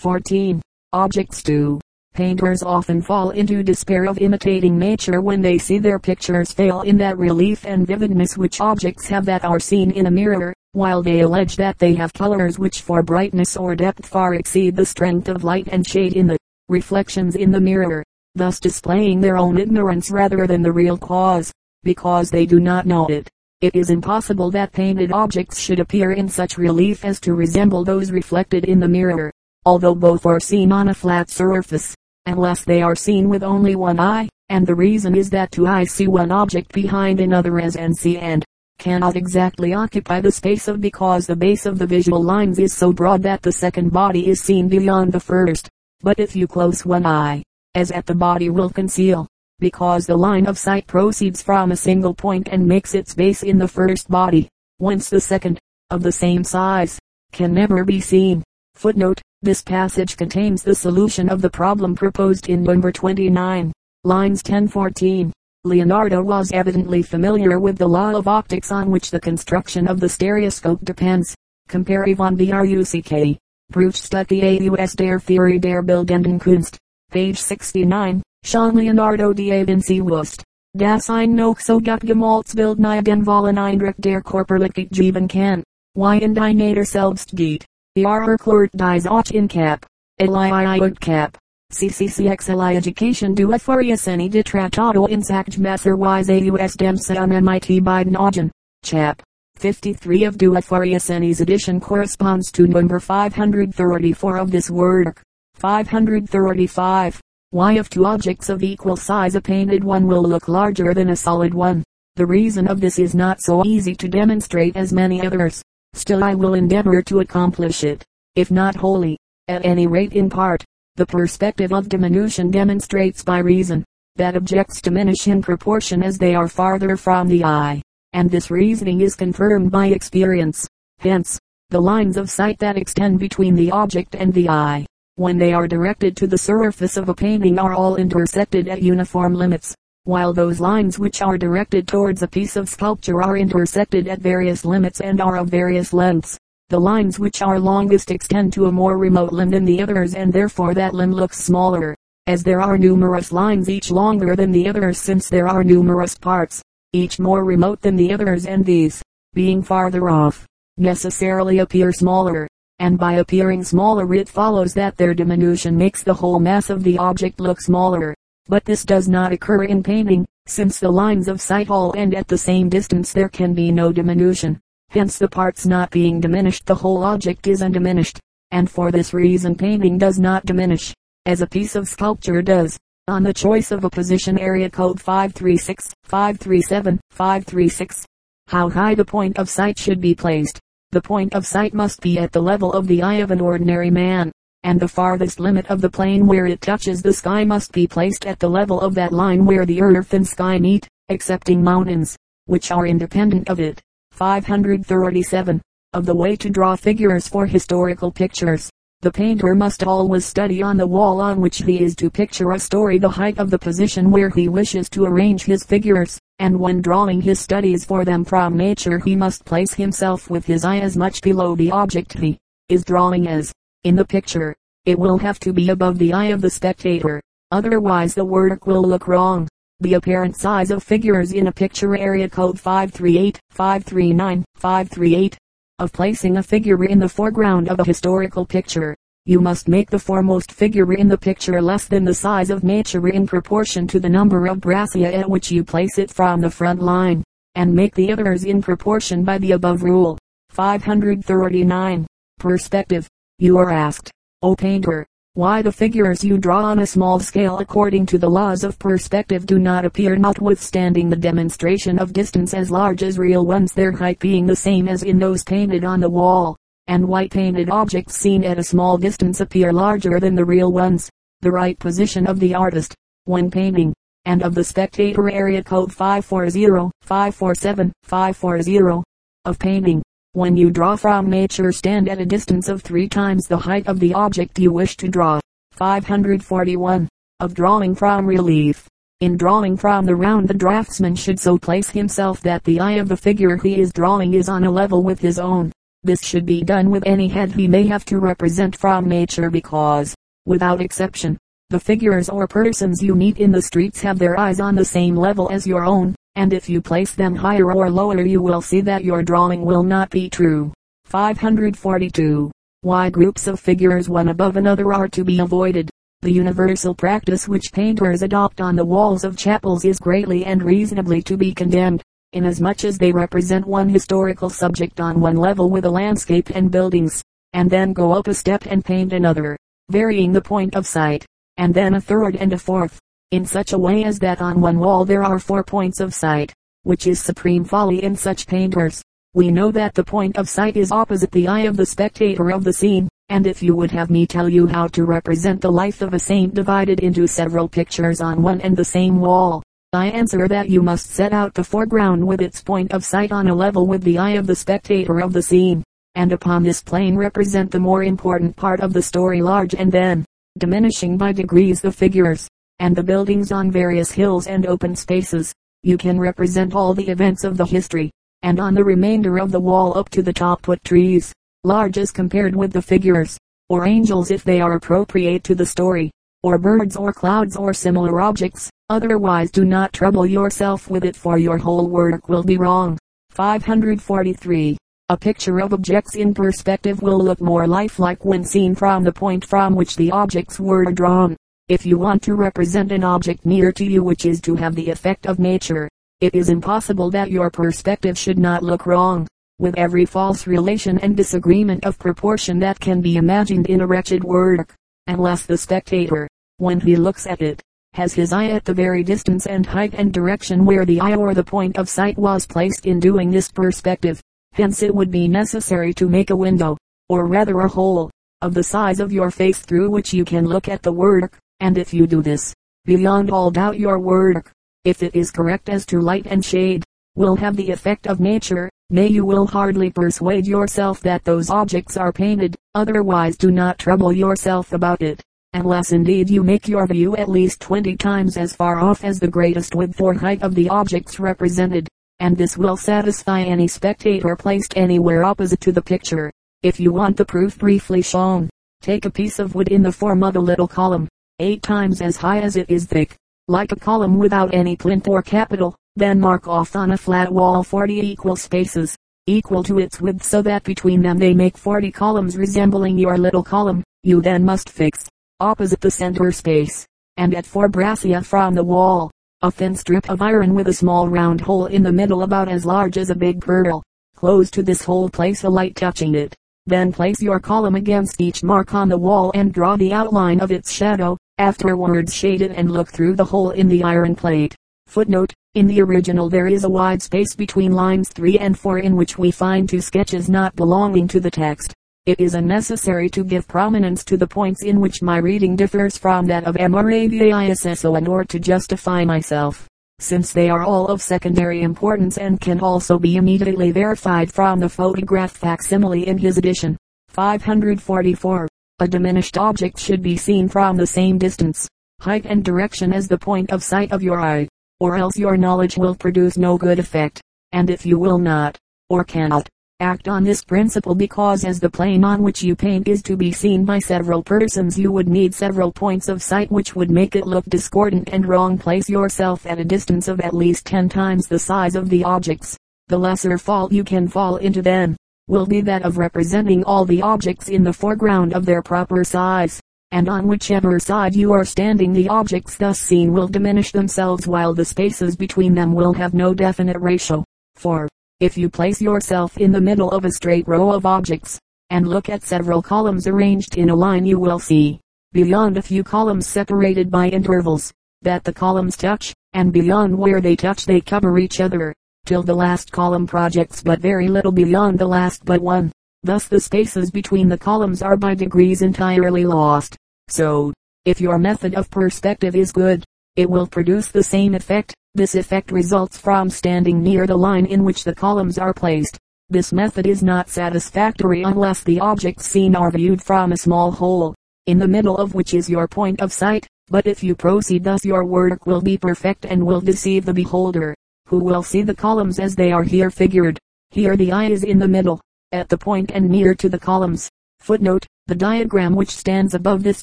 14. Objects 2. Painters often fall into despair of imitating nature when they see their pictures fail in that relief and vividness which objects have that are seen in a mirror, while they allege that they have colors which for brightness or depth far exceed the strength of light and shade in the reflections in the mirror, thus displaying their own ignorance rather than the real cause, because they do not know it. It is impossible that painted objects should appear in such relief as to resemble those reflected in the mirror, although both are seen on a flat surface unless they are seen with only one eye, and the reason is that two eyes see one object behind another as and see and cannot exactly occupy the space of because the base of the visual lines is so broad that the second body is seen beyond the first. But if you close one eye, as at the body will conceal, because the line of sight proceeds from a single point and makes its base in the first body, whence the second, of the same size, can never be seen. Footnote this passage contains the solution of the problem proposed in number 29, lines 10-14. Leonardo was evidently familiar with the law of optics on which the construction of the stereoscope depends. Compare Yvonne Bruck. Bruchstücke aus der Theorie der Bildenden Kunst. Page 69. Jean Leonardo da Vinci Wust. Das ein noch so gut gemaltes Bild den vollen Eindruck der Körperlichkeit geben kann. Wie in deiner selbst geht. The Court dies auch in Cap. Eli Cap. CCCXLI Education du Ephoriaseni de Trattato in Messerwise AUS Demsa on MIT Biden Augen. Chap. 53 of Du Ephoriaseni's edition corresponds to number 534 of this work. 535. Why if two objects of equal size a painted one will look larger than a solid one. The reason of this is not so easy to demonstrate as many others. Still I will endeavor to accomplish it, if not wholly, at any rate in part. The perspective of diminution demonstrates by reason, that objects diminish in proportion as they are farther from the eye, and this reasoning is confirmed by experience. Hence, the lines of sight that extend between the object and the eye, when they are directed to the surface of a painting are all intersected at uniform limits while those lines which are directed towards a piece of sculpture are intersected at various limits and are of various lengths. The lines which are longest extend to a more remote limb than the others and therefore that limb looks smaller, as there are numerous lines each longer than the others since there are numerous parts, each more remote than the others and these, being farther off, necessarily appear smaller, and by appearing smaller it follows that their diminution makes the whole mass of the object look smaller. But this does not occur in painting, since the lines of sight all end at the same distance there can be no diminution. Hence the parts not being diminished the whole object is undiminished. And for this reason painting does not diminish, as a piece of sculpture does. On the choice of a position area code 536, 537, 536. How high the point of sight should be placed. The point of sight must be at the level of the eye of an ordinary man and the farthest limit of the plane where it touches the sky must be placed at the level of that line where the earth and sky meet, excepting mountains, which are independent of it. 537. Of the way to draw figures for historical pictures. The painter must always study on the wall on which he is to picture a story the height of the position where he wishes to arrange his figures, and when drawing his studies for them from nature he must place himself with his eye as much below the object he is drawing as in the picture. It will have to be above the eye of the spectator, otherwise the work will look wrong. The apparent size of figures in a picture area code 538, 539, 538. Of placing a figure in the foreground of a historical picture. You must make the foremost figure in the picture less than the size of nature in proportion to the number of braccia at which you place it from the front line, and make the others in proportion by the above rule. 539. Perspective. You are asked, O painter, why the figures you draw on a small scale according to the laws of perspective do not appear notwithstanding the demonstration of distance as large as real ones their height being the same as in those painted on the wall, and white painted objects seen at a small distance appear larger than the real ones. The right position of the artist, when painting, and of the spectator area code 540, 547, 540, of painting, when you draw from nature stand at a distance of three times the height of the object you wish to draw. 541. Of drawing from relief. In drawing from the round the draftsman should so place himself that the eye of the figure he is drawing is on a level with his own. This should be done with any head he may have to represent from nature because, without exception, the figures or persons you meet in the streets have their eyes on the same level as your own, and if you place them higher or lower you will see that your drawing will not be true. 542. Why groups of figures one above another are to be avoided. The universal practice which painters adopt on the walls of chapels is greatly and reasonably to be condemned, inasmuch as they represent one historical subject on one level with a landscape and buildings, and then go up a step and paint another, varying the point of sight, and then a third and a fourth, in such a way as that on one wall there are four points of sight, which is supreme folly in such painters. We know that the point of sight is opposite the eye of the spectator of the scene, and if you would have me tell you how to represent the life of a saint divided into several pictures on one and the same wall, I answer that you must set out the foreground with its point of sight on a level with the eye of the spectator of the scene, and upon this plane represent the more important part of the story large and then, diminishing by degrees the figures, and the buildings on various hills and open spaces. You can represent all the events of the history, and on the remainder of the wall up to the top put trees, large as compared with the figures, or angels if they are appropriate to the story, or birds or clouds or similar objects. Otherwise do not trouble yourself with it for your whole work will be wrong. 543. A picture of objects in perspective will look more lifelike when seen from the point from which the objects were drawn. If you want to represent an object near to you which is to have the effect of nature, it is impossible that your perspective should not look wrong with every false relation and disagreement of proportion that can be imagined in a wretched work, unless the spectator, when he looks at it, has his eye at the very distance and height and direction where the eye or the point of sight was placed in doing this perspective. Hence it would be necessary to make a window, or rather a hole, of the size of your face through which you can look at the work, and if you do this, beyond all doubt your work, if it is correct as to light and shade, will have the effect of nature, Nay you will hardly persuade yourself that those objects are painted, otherwise do not trouble yourself about it, unless indeed you make your view at least twenty times as far off as the greatest width or height of the objects represented, and this will satisfy any spectator placed anywhere opposite to the picture. If you want the proof briefly shown, take a piece of wood in the form of a little column, eight times as high as it is thick, like a column without any plinth or capital, then mark off on a flat wall 40 equal spaces, equal to its width so that between them they make 40 columns resembling your little column. You then must fix, opposite the center space, and at four braccia from the wall, a thin strip of iron with a small round hole in the middle about as large as a big pearl. Close to this hole place a light touching it. Then place your column against each mark on the wall and draw the outline of its shadow. Afterwards shade it and look through the hole in the iron plate. Footnote in the original there is a wide space between lines 3 and 4 in which we find two sketches not belonging to the text. It is unnecessary to give prominence to the points in which my reading differs from that of M. Ravaisson and or to justify myself, since they are all of secondary importance and can also be immediately verified from the photograph facsimile in his edition. 544. A diminished object should be seen from the same distance, height and direction as the point of sight of your eye or else your knowledge will produce no good effect. And if you will not, or cannot, act on this principle because as the plane on which you paint is to be seen by several persons you would need several points of sight which would make it look discordant and wrong place yourself at a distance of at least ten times the size of the objects. The lesser fault you can fall into then, will be that of representing all the objects in the foreground of their proper size and on whichever side you are standing the objects thus seen will diminish themselves while the spaces between them will have no definite ratio. For, if you place yourself in the middle of a straight row of objects, and look at several columns arranged in a line you will see, beyond a few columns separated by intervals, that the columns touch, and beyond where they touch they cover each other, till the last column projects but very little beyond the last but one. Thus the spaces between the columns are by degrees entirely lost. So, if your method of perspective is good, it will produce the same effect. This effect results from standing near the line in which the columns are placed. This method is not satisfactory unless the objects seen are viewed from a small hole, in the middle of which is your point of sight. But if you proceed thus your work will be perfect and will deceive the beholder, who will see the columns as they are here figured. Here the eye is in the middle, at the point and near to the columns. Footnote, the diagram which stands above this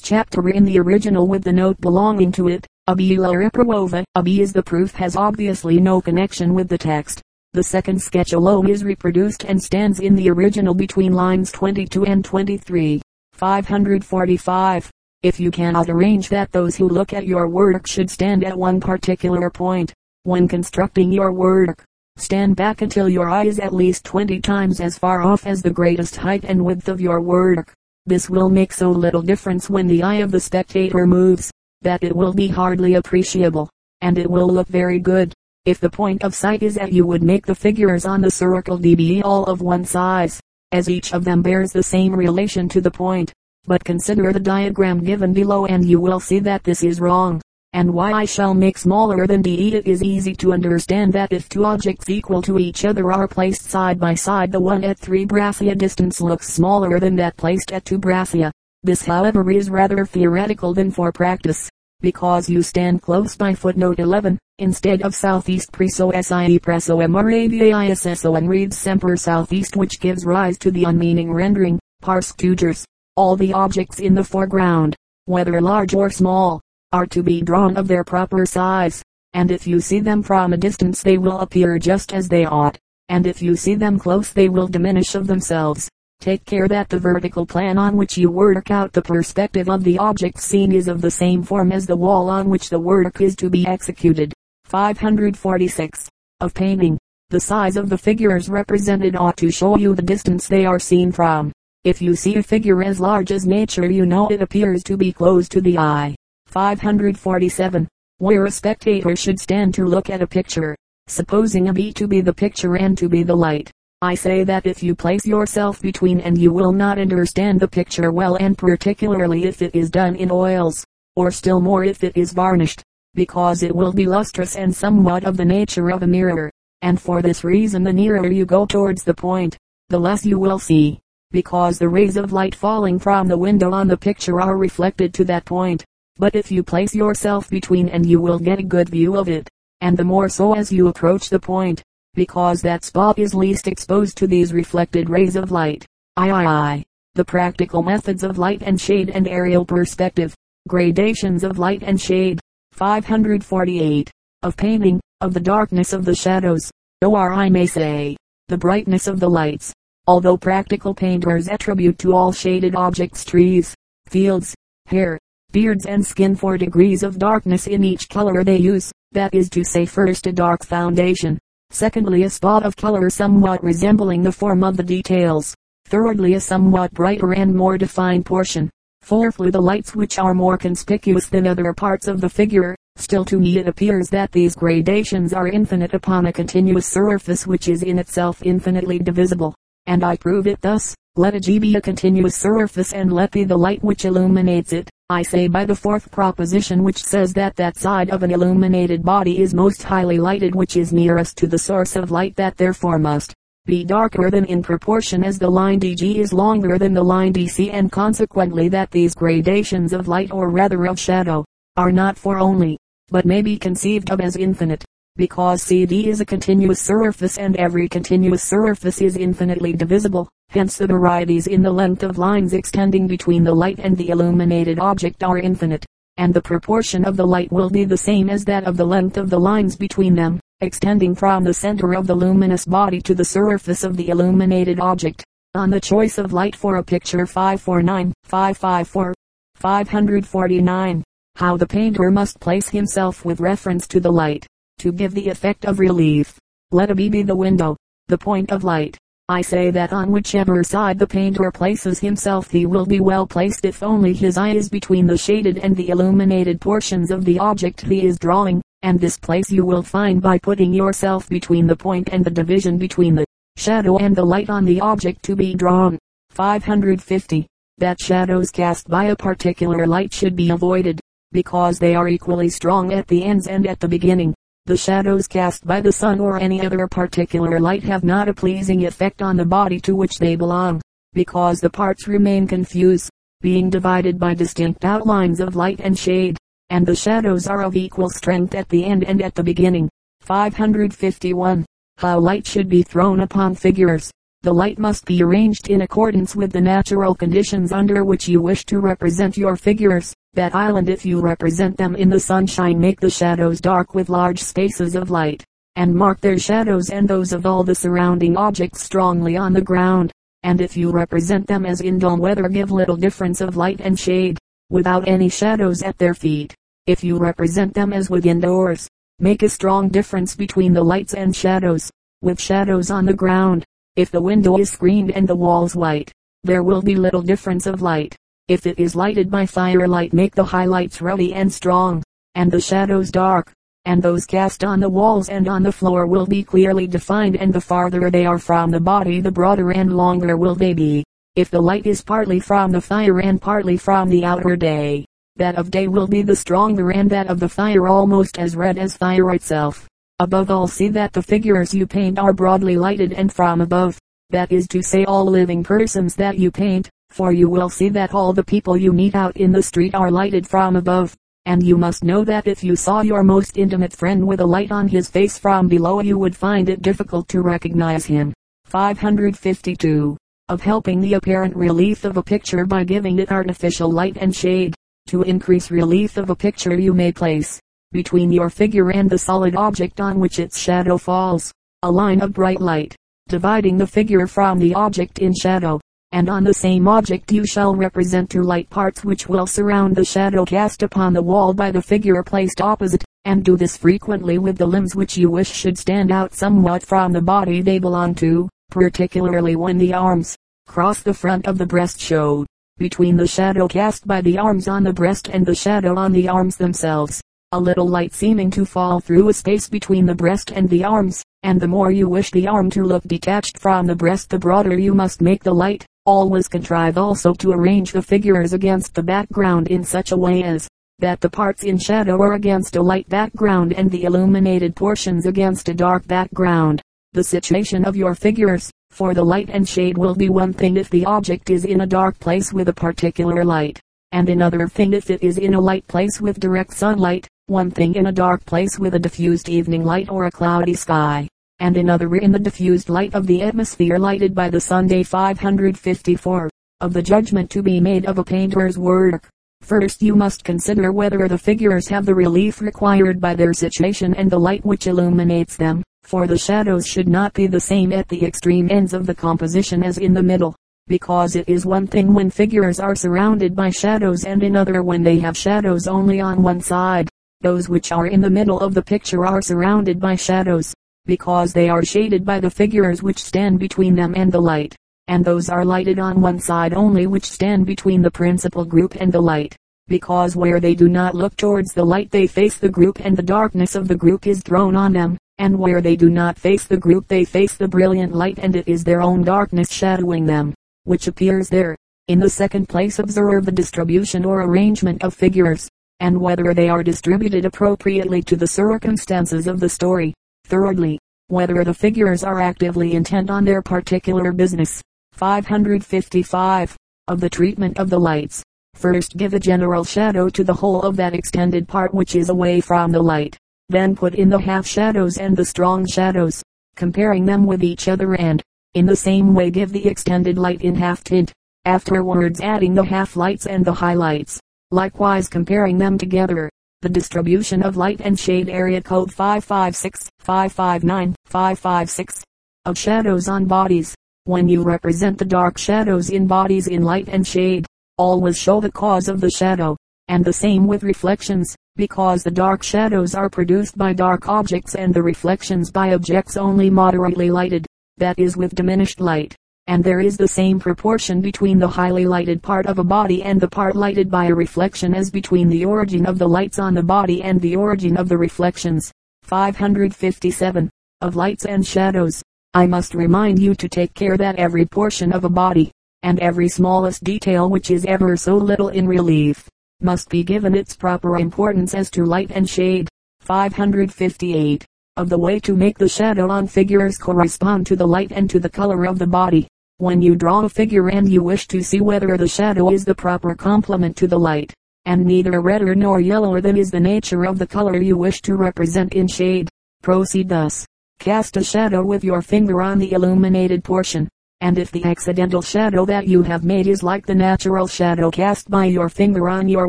chapter in the original with the note belonging to it, Abila Riprova, Abi is the proof has obviously no connection with the text. The second sketch alone is reproduced and stands in the original between lines 22 and 23. 545. If you cannot arrange that those who look at your work should stand at one particular point, when constructing your work, stand back until your eye is at least 20 times as far off as the greatest height and width of your work. This will make so little difference when the eye of the spectator moves, that it will be hardly appreciable, and it will look very good. If the point of sight is at you would make the figures on the circle DB all of one size, as each of them bears the same relation to the point. But consider the diagram given below and you will see that this is wrong. And why I shall make smaller than D it is easy to understand that if two objects equal to each other are placed side by side the one at 3 braccia distance looks smaller than that placed at 2 braccia. This however is rather theoretical than for practice, because you stand close by footnote 11, instead of southeast preso sie preso M. Ravaisson and reads semper southeast which gives rise to the unmeaning rendering, pars tutors. All the objects in the foreground, whether large or small, are to be drawn of their proper size, and if you see them from a distance they will appear just as they ought, and if you see them close they will diminish of themselves. Take care that the vertical plan on which you work out the perspective of the object seen is of the same form as the wall on which the work is to be executed. 546. Of painting. The size of the figures represented ought to show you the distance they are seen from. If you see a figure as large as nature you know it appears to be close to the eye. 547. Where a spectator should stand to look at a picture, supposing a a B to be the picture and to be the light. I say that if you place yourself between and you will not understand the picture well and particularly if it is done in oils, or still more if it is varnished, because it will be lustrous and somewhat of the nature of a mirror, and for this reason the nearer you go towards the point, the less you will see because the rays of light falling from the window on the picture are reflected to that point. But if you place yourself between and you will get a good view of it, and the more so as you approach the point, because that spot is least exposed to these reflected rays of light. I, I, I. The practical methods of light and shade and aerial perspective. Gradations of light and shade. 548. Of painting, of the darkness of the shadows, or I may say, the brightness of the lights. Although practical painters attribute to all shaded objects trees, fields, hair, beards and skin for degrees of darkness in each color they use, that is to say first a dark foundation, secondly a spot of color somewhat resembling the form of the details, thirdly a somewhat brighter and more defined portion, fourthly the lights which are more conspicuous than other parts of the figure. Still to me it appears that these gradations are infinite upon a continuous surface which is in itself infinitely divisible and I prove it thus. Let a G be a continuous surface and let be the light which illuminates it. I say by the fourth proposition which says that that side of an illuminated body is most highly lighted which is nearest to the source of light that therefore must be darker than in proportion as the line DG is longer than the line DC and consequently that these gradations of light or rather of shadow are not for only, but may be conceived of as infinite because CD is a continuous surface and every continuous surface is infinitely divisible. Hence the varieties in the length of lines extending between the light and the illuminated object are infinite, and the proportion of the light will be the same as that of the length of the lines between them, extending from the center of the luminous body to the surface of the illuminated object. On the choice of light for a picture 549, 554, 549. How the painter must place himself with reference to the light to give the effect of relief. Let a B be the window, the point of light. I say that on whichever side the painter places himself he will be well placed if only his eye is between the shaded and the illuminated portions of the object he is drawing, and this place you will find by putting yourself between the point and the division between the shadow and the light on the object to be drawn. 550. That shadows cast by a particular light should be avoided, because they are equally strong at the ends and at the beginning. The shadows cast by the sun or any other particular light have not a pleasing effect on the body to which they belong, because the parts remain confused, being divided by distinct outlines of light and shade, and the shadows are of equal strength at the end and at the beginning. 551. How light should be thrown upon figures. The light must be arranged in accordance with the natural conditions under which you wish to represent your figures. That island if you represent them in the sunshine make the shadows dark with large spaces of light, and mark their shadows and those of all the surrounding objects strongly on the ground. And if you represent them as in dull weather give little difference of light and shade, without any shadows at their feet. If you represent them as within doors, make a strong difference between the lights and shadows, with shadows on the ground if the window is screened and the walls white, there will be little difference of light. If it is lighted by firelight make the highlights ruddy and strong, and the shadows dark, and those cast on the walls and on the floor will be clearly defined and the farther they are from the body the broader and longer will they be. If the light is partly from the fire and partly from the outer day, that of day will be the stronger and that of the fire almost as red as fire itself. Above all see that the figures you paint are broadly lighted and from above. That is to say all living persons that you paint, for you will see that all the people you meet out in the street are lighted from above. And you must know that if you saw your most intimate friend with a light on his face from below you would find it difficult to recognize him. 552. Of helping the apparent relief of a picture by giving it artificial light and shade. To increase relief of a picture you may place, between your figure and the solid object on which its shadow falls, a line of bright light, dividing the figure from the object in shadow, and on the same object you shall represent two light parts which will surround the shadow cast upon the wall by the figure placed opposite, and do this frequently with the limbs which you wish should stand out somewhat from the body they belong to, particularly when the arms, cross the front of the breast show, between the shadow cast by the arms on the breast and the shadow on the arms themselves a little light seeming to fall through a space between the breast and the arms, and the more you wish the arm to look detached from the breast the broader you must make the light. Always contrive also to arrange the figures against the background in such a way as that the parts in shadow are against a light background and the illuminated portions against a dark background. The situation of your figures, for the light and shade will be one thing if the object is in a dark place with a particular light, and another thing if it is in a light place with direct sunlight one thing in a dark place with a diffused evening light or a cloudy sky, and another in the diffused light of the atmosphere lighted by the sun. Day 554. Of the judgment to be made of a painter's work. First you must consider whether the figures have the relief required by their situation and the light which illuminates them, for the shadows should not be the same at the extreme ends of the composition as in the middle, because it is one thing when figures are surrounded by shadows and another when they have shadows only on one side. Those which are in the middle of the picture are surrounded by shadows, because they are shaded by the figures which stand between them and the light, and those are lighted on one side only which stand between the principal group and the light, because where they do not look towards the light they face the group and the darkness of the group is thrown on them, and where they do not face the group they face the brilliant light and it is their own darkness shadowing them, which appears there. In the second place observe the distribution or arrangement of figures and whether they are distributed appropriately to the circumstances of the story. Thirdly, whether the figures are actively intent on their particular business. 555. Of the treatment of the lights. First give a general shadow to the whole of that extended part which is away from the light. Then put in the half shadows and the strong shadows, comparing them with each other and, in the same way give the extended light in half tint. Afterwards adding the half lights and the highlights likewise comparing them together. The distribution of light and shade area code 556, 559, 556 of shadows on bodies. When you represent the dark shadows in bodies in light and shade, always show the cause of the shadow, and the same with reflections, because the dark shadows are produced by dark objects and the reflections by objects only moderately lighted, that is with diminished light and there is the same proportion between the highly lighted part of a body and the part lighted by a reflection as between the origin of the lights on the body and the origin of the reflections. 557. Of lights and shadows. I must remind you to take care that every portion of a body, and every smallest detail which is ever so little in relief, must be given its proper importance as to light and shade. 558. Of the way to make the shadow on figures correspond to the light and to the color of the body. When you draw a figure and you wish to see whether the shadow is the proper complement to the light, and neither redder nor yellower than is the nature of the color you wish to represent in shade, proceed thus. Cast a shadow with your finger on the illuminated portion, and if the accidental shadow that you have made is like the natural shadow cast by your finger on your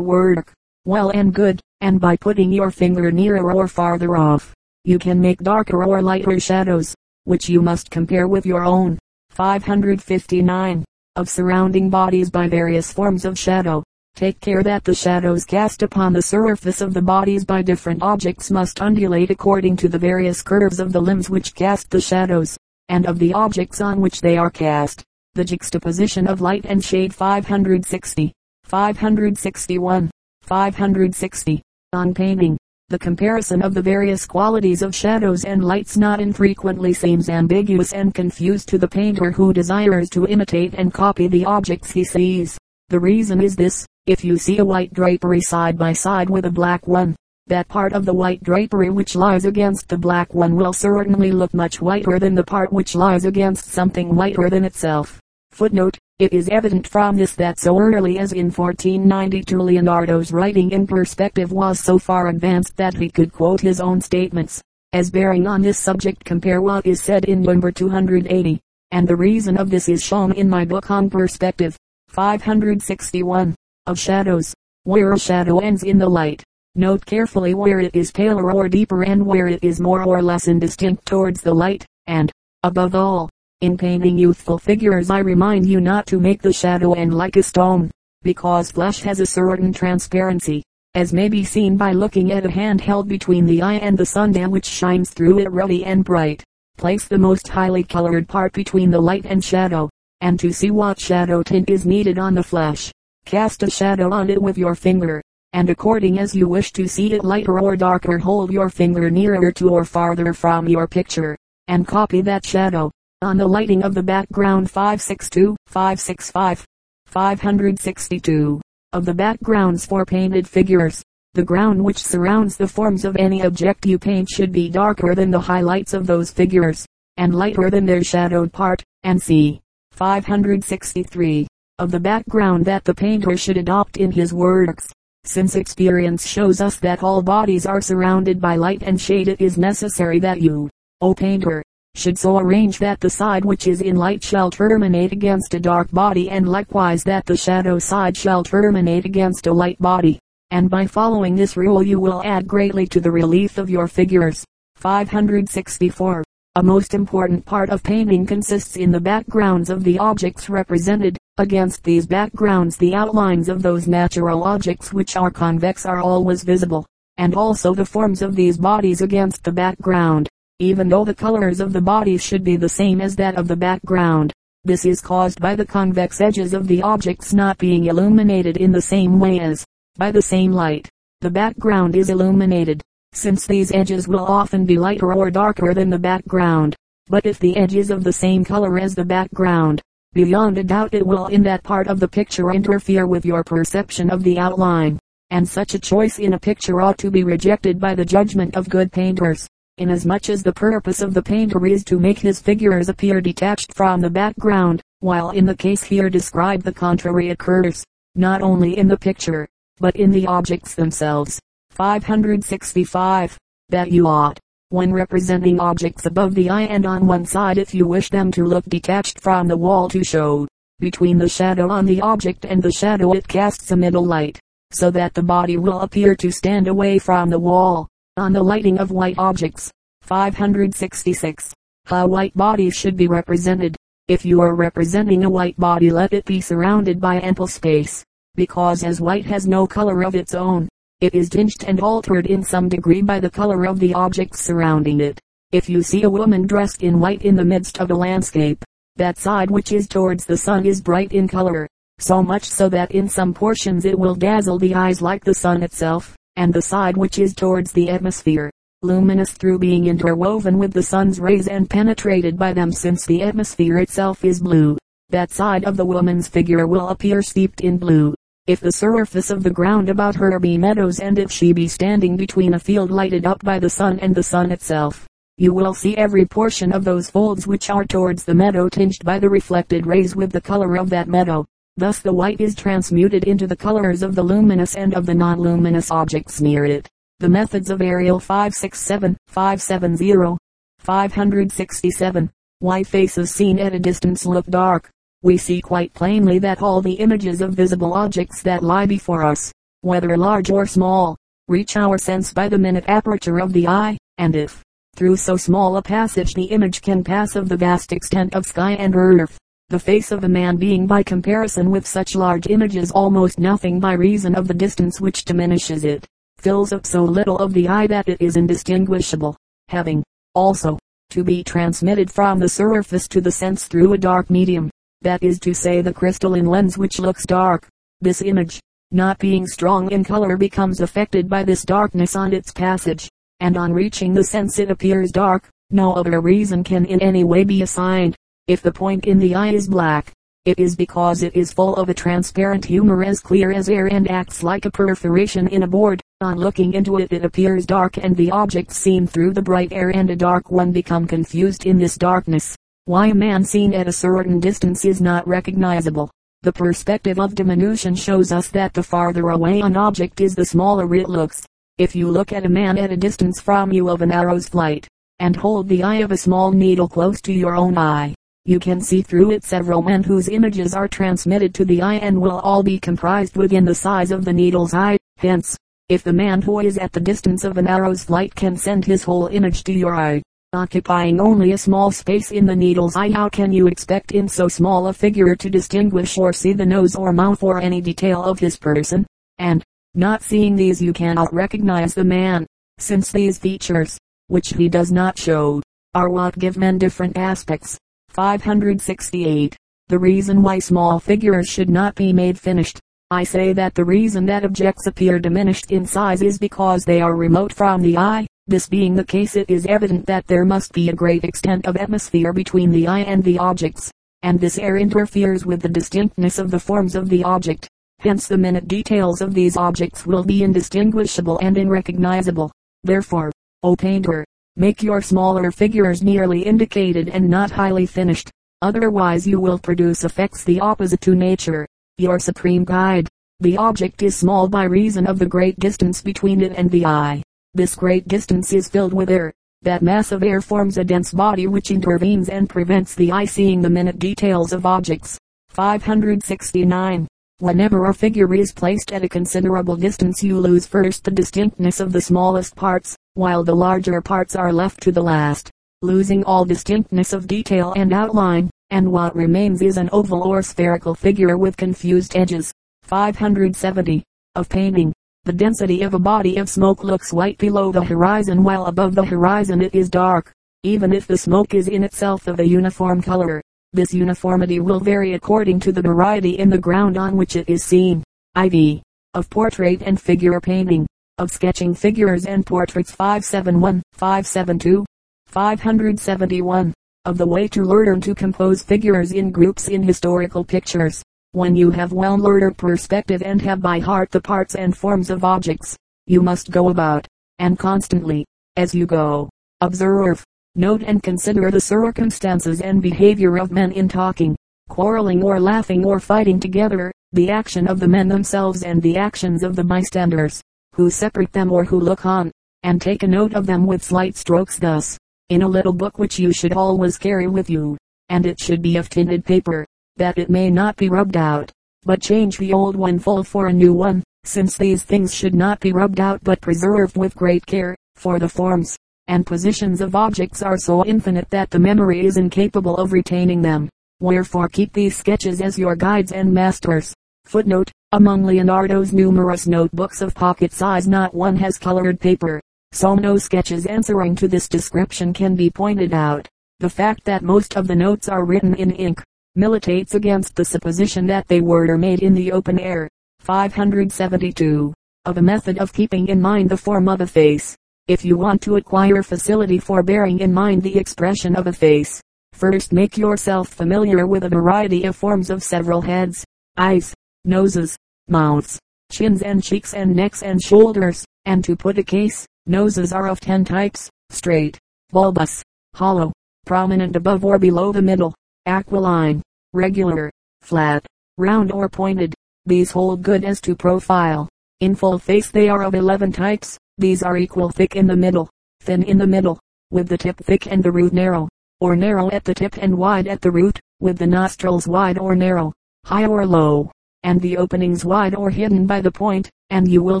work, well and good, and by putting your finger nearer or farther off, you can make darker or lighter shadows, which you must compare with your own. 559. Of surrounding bodies by various forms of shadow. Take care that the shadows cast upon the surface of the bodies by different objects must undulate according to the various curves of the limbs which cast the shadows, and of the objects on which they are cast. The juxtaposition of light and shade 560. 561. 560. On painting, the comparison of the various qualities of shadows and lights not infrequently seems ambiguous and confused to the painter who desires to imitate and copy the objects he sees. The reason is this, if you see a white drapery side by side with a black one, that part of the white drapery which lies against the black one will certainly look much whiter than the part which lies against something whiter than itself. Footnote, it is evident from this that so early as in 1492 Leonardo's writing in perspective was so far advanced that he could quote his own statements. As bearing on this subject compare what is said in number 280, and the reason of this is shown in my book on perspective. 561. Of shadows. Where a shadow ends in the light. Note carefully where it is paler or deeper and where it is more or less indistinct towards the light, and, above all, in painting youthful figures I remind you not to make the shadow end like a stone, because flesh has a certain transparency, as may be seen by looking at a hand held between the eye and the sundial which shines through it ruddy and bright. Place the most highly colored part between the light and shadow, and to see what shadow tint is needed on the flesh, cast a shadow on it with your finger, and according as you wish to see it lighter or darker hold your finger nearer to or farther from your picture, and copy that shadow on the lighting of the background 562, 565, 562. Of the backgrounds for painted figures, the ground which surrounds the forms of any object you paint should be darker than the highlights of those figures, and lighter than their shadowed part, and c. 563. Of the background that the painter should adopt in his works. Since experience shows us that all bodies are surrounded by light and shade it is necessary that you, O painter, should so arrange that the side which is in light shall terminate against a dark body and likewise that the shadow side shall terminate against a light body. And by following this rule you will add greatly to the relief of your figures. 564. A most important part of painting consists in the backgrounds of the objects represented. Against these backgrounds the outlines of those natural objects which are convex are always visible, and also the forms of these bodies against the background even though the colors of the bodies should be the same as that of the background. This is caused by the convex edges of the objects not being illuminated in the same way as, by the same light, the background is illuminated, since these edges will often be lighter or darker than the background. But if the edge is of the same color as the background, beyond a doubt it will in that part of the picture interfere with your perception of the outline, and such a choice in a picture ought to be rejected by the judgment of good painters inasmuch as the purpose of the painter is to make his figures appear detached from the background, while in the case here described the contrary occurs, not only in the picture, but in the objects themselves. 565. That you ought, when representing objects above the eye and on one side if you wish them to look detached from the wall to show, between the shadow on the object and the shadow it casts a middle light, so that the body will appear to stand away from the wall on the lighting of white objects. 566. How white bodies should be represented. If you are representing a white body let it be surrounded by ample space, because as white has no color of its own, it is tinged and altered in some degree by the color of the objects surrounding it. If you see a woman dressed in white in the midst of a landscape, that side which is towards the sun is bright in color, so much so that in some portions it will dazzle the eyes like the sun itself and the side which is towards the atmosphere, luminous through being interwoven with the sun's rays and penetrated by them since the atmosphere itself is blue. That side of the woman's figure will appear steeped in blue. If the surface of the ground about her be meadows and if she be standing between a field lighted up by the sun and the sun itself, you will see every portion of those folds which are towards the meadow tinged by the reflected rays with the color of that meadow. Thus the white is transmuted into the colors of the luminous and of the non-luminous objects near it. The methods of aerial 567, 570, 567, Why faces seen at a distance look dark. We see quite plainly that all the images of visible objects that lie before us, whether large or small, reach our sense by the minute aperture of the eye, and if, through so small a passage the image can pass of the vast extent of sky and earth, the face of a man being by comparison with such large images almost nothing by reason of the distance which diminishes it, fills up so little of the eye that it is indistinguishable, having, also, to be transmitted from the surface to the sense through a dark medium, that is to say the crystalline lens which looks dark. This image, not being strong in color becomes affected by this darkness on its passage, and on reaching the sense it appears dark. No other reason can in any way be assigned. If the point in the eye is black, it is because it is full of a transparent humor as clear as air and acts like a perforation in a board. On looking into it it appears dark and the objects seen through the bright air and a dark one become confused in this darkness. Why a man seen at a certain distance is not recognizable. The perspective of diminution shows us that the farther away an object is the smaller it looks. If you look at a man at a distance from you of an arrow's flight, and hold the eye of a small needle close to your own eye, you can see through it several men whose images are transmitted to the eye and will all be comprised within the size of the needle's eye. Hence, if the man who is at the distance of an arrow's flight can send his whole image to your eye, occupying only a small space in the needle's eye, how can you expect in so small a figure to distinguish or see the nose or mouth or any detail of his person? And, not seeing these you cannot recognize the man, since these features, which he does not show, are what give men different aspects. 568. The reason why small figures should not be made finished. I say that the reason that objects appear diminished in size is because they are remote from the eye. This being the case it is evident that there must be a great extent of atmosphere between the eye and the objects, and this air interferes with the distinctness of the forms of the object. Hence the minute details of these objects will be indistinguishable and unrecognizable. Therefore, O painter, Make your smaller figures nearly indicated and not highly finished. Otherwise you will produce effects the opposite to nature. Your supreme guide. The object is small by reason of the great distance between it and the eye. This great distance is filled with air. That mass of air forms a dense body which intervenes and prevents the eye seeing the minute details of objects. 569. Whenever a figure is placed at a considerable distance you lose first the distinctness of the smallest parts, while the larger parts are left to the last, losing all distinctness of detail and outline, and what remains is an oval or spherical figure with confused edges. 570. Of painting. The density of a body of smoke looks white below the horizon while above the horizon it is dark, even if the smoke is in itself of a uniform color. This uniformity will vary according to the variety in the ground on which it is seen. IV. Of portrait and figure painting. Of sketching figures and portraits 571, 572, 571. Of the way to learn to compose figures in groups in historical pictures. When you have well learned perspective and have by heart the parts and forms of objects, you must go about, and constantly, as you go, observe, Note and consider the circumstances and behavior of men in talking, quarreling or laughing or fighting together, the action of the men themselves and the actions of the bystanders, who separate them or who look on, and take a note of them with slight strokes thus, in a little book which you should always carry with you, and it should be of tinted paper, that it may not be rubbed out, but change the old one full for a new one, since these things should not be rubbed out but preserved with great care, for the forms, and positions of objects are so infinite that the memory is incapable of retaining them. Wherefore keep these sketches as your guides and masters. Footnote, among Leonardo's numerous notebooks of pocket size not one has colored paper. So no sketches answering to this description can be pointed out. The fact that most of the notes are written in ink, militates against the supposition that they were made in the open air. 572. Of a method of keeping in mind the form of a face. If you want to acquire facility for bearing in mind the expression of a face, first make yourself familiar with a variety of forms of several heads, eyes, noses, mouths, chins and cheeks and necks and shoulders, and to put a case, noses are of ten types, straight, bulbous, hollow, prominent above or below the middle, aquiline, regular, flat, round or pointed. These hold good as to profile. In full face they are of 11 types, these are equal thick in the middle, thin in the middle, with the tip thick and the root narrow. or narrow at the tip and wide at the root, with the nostrils wide or narrow, high or low, and the openings wide or hidden by the point, and you will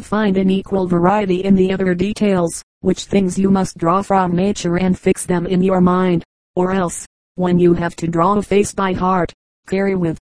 find an equal variety in the other details, which things you must draw from nature and fix them in your mind, or else, when you have to draw a face by heart, carry with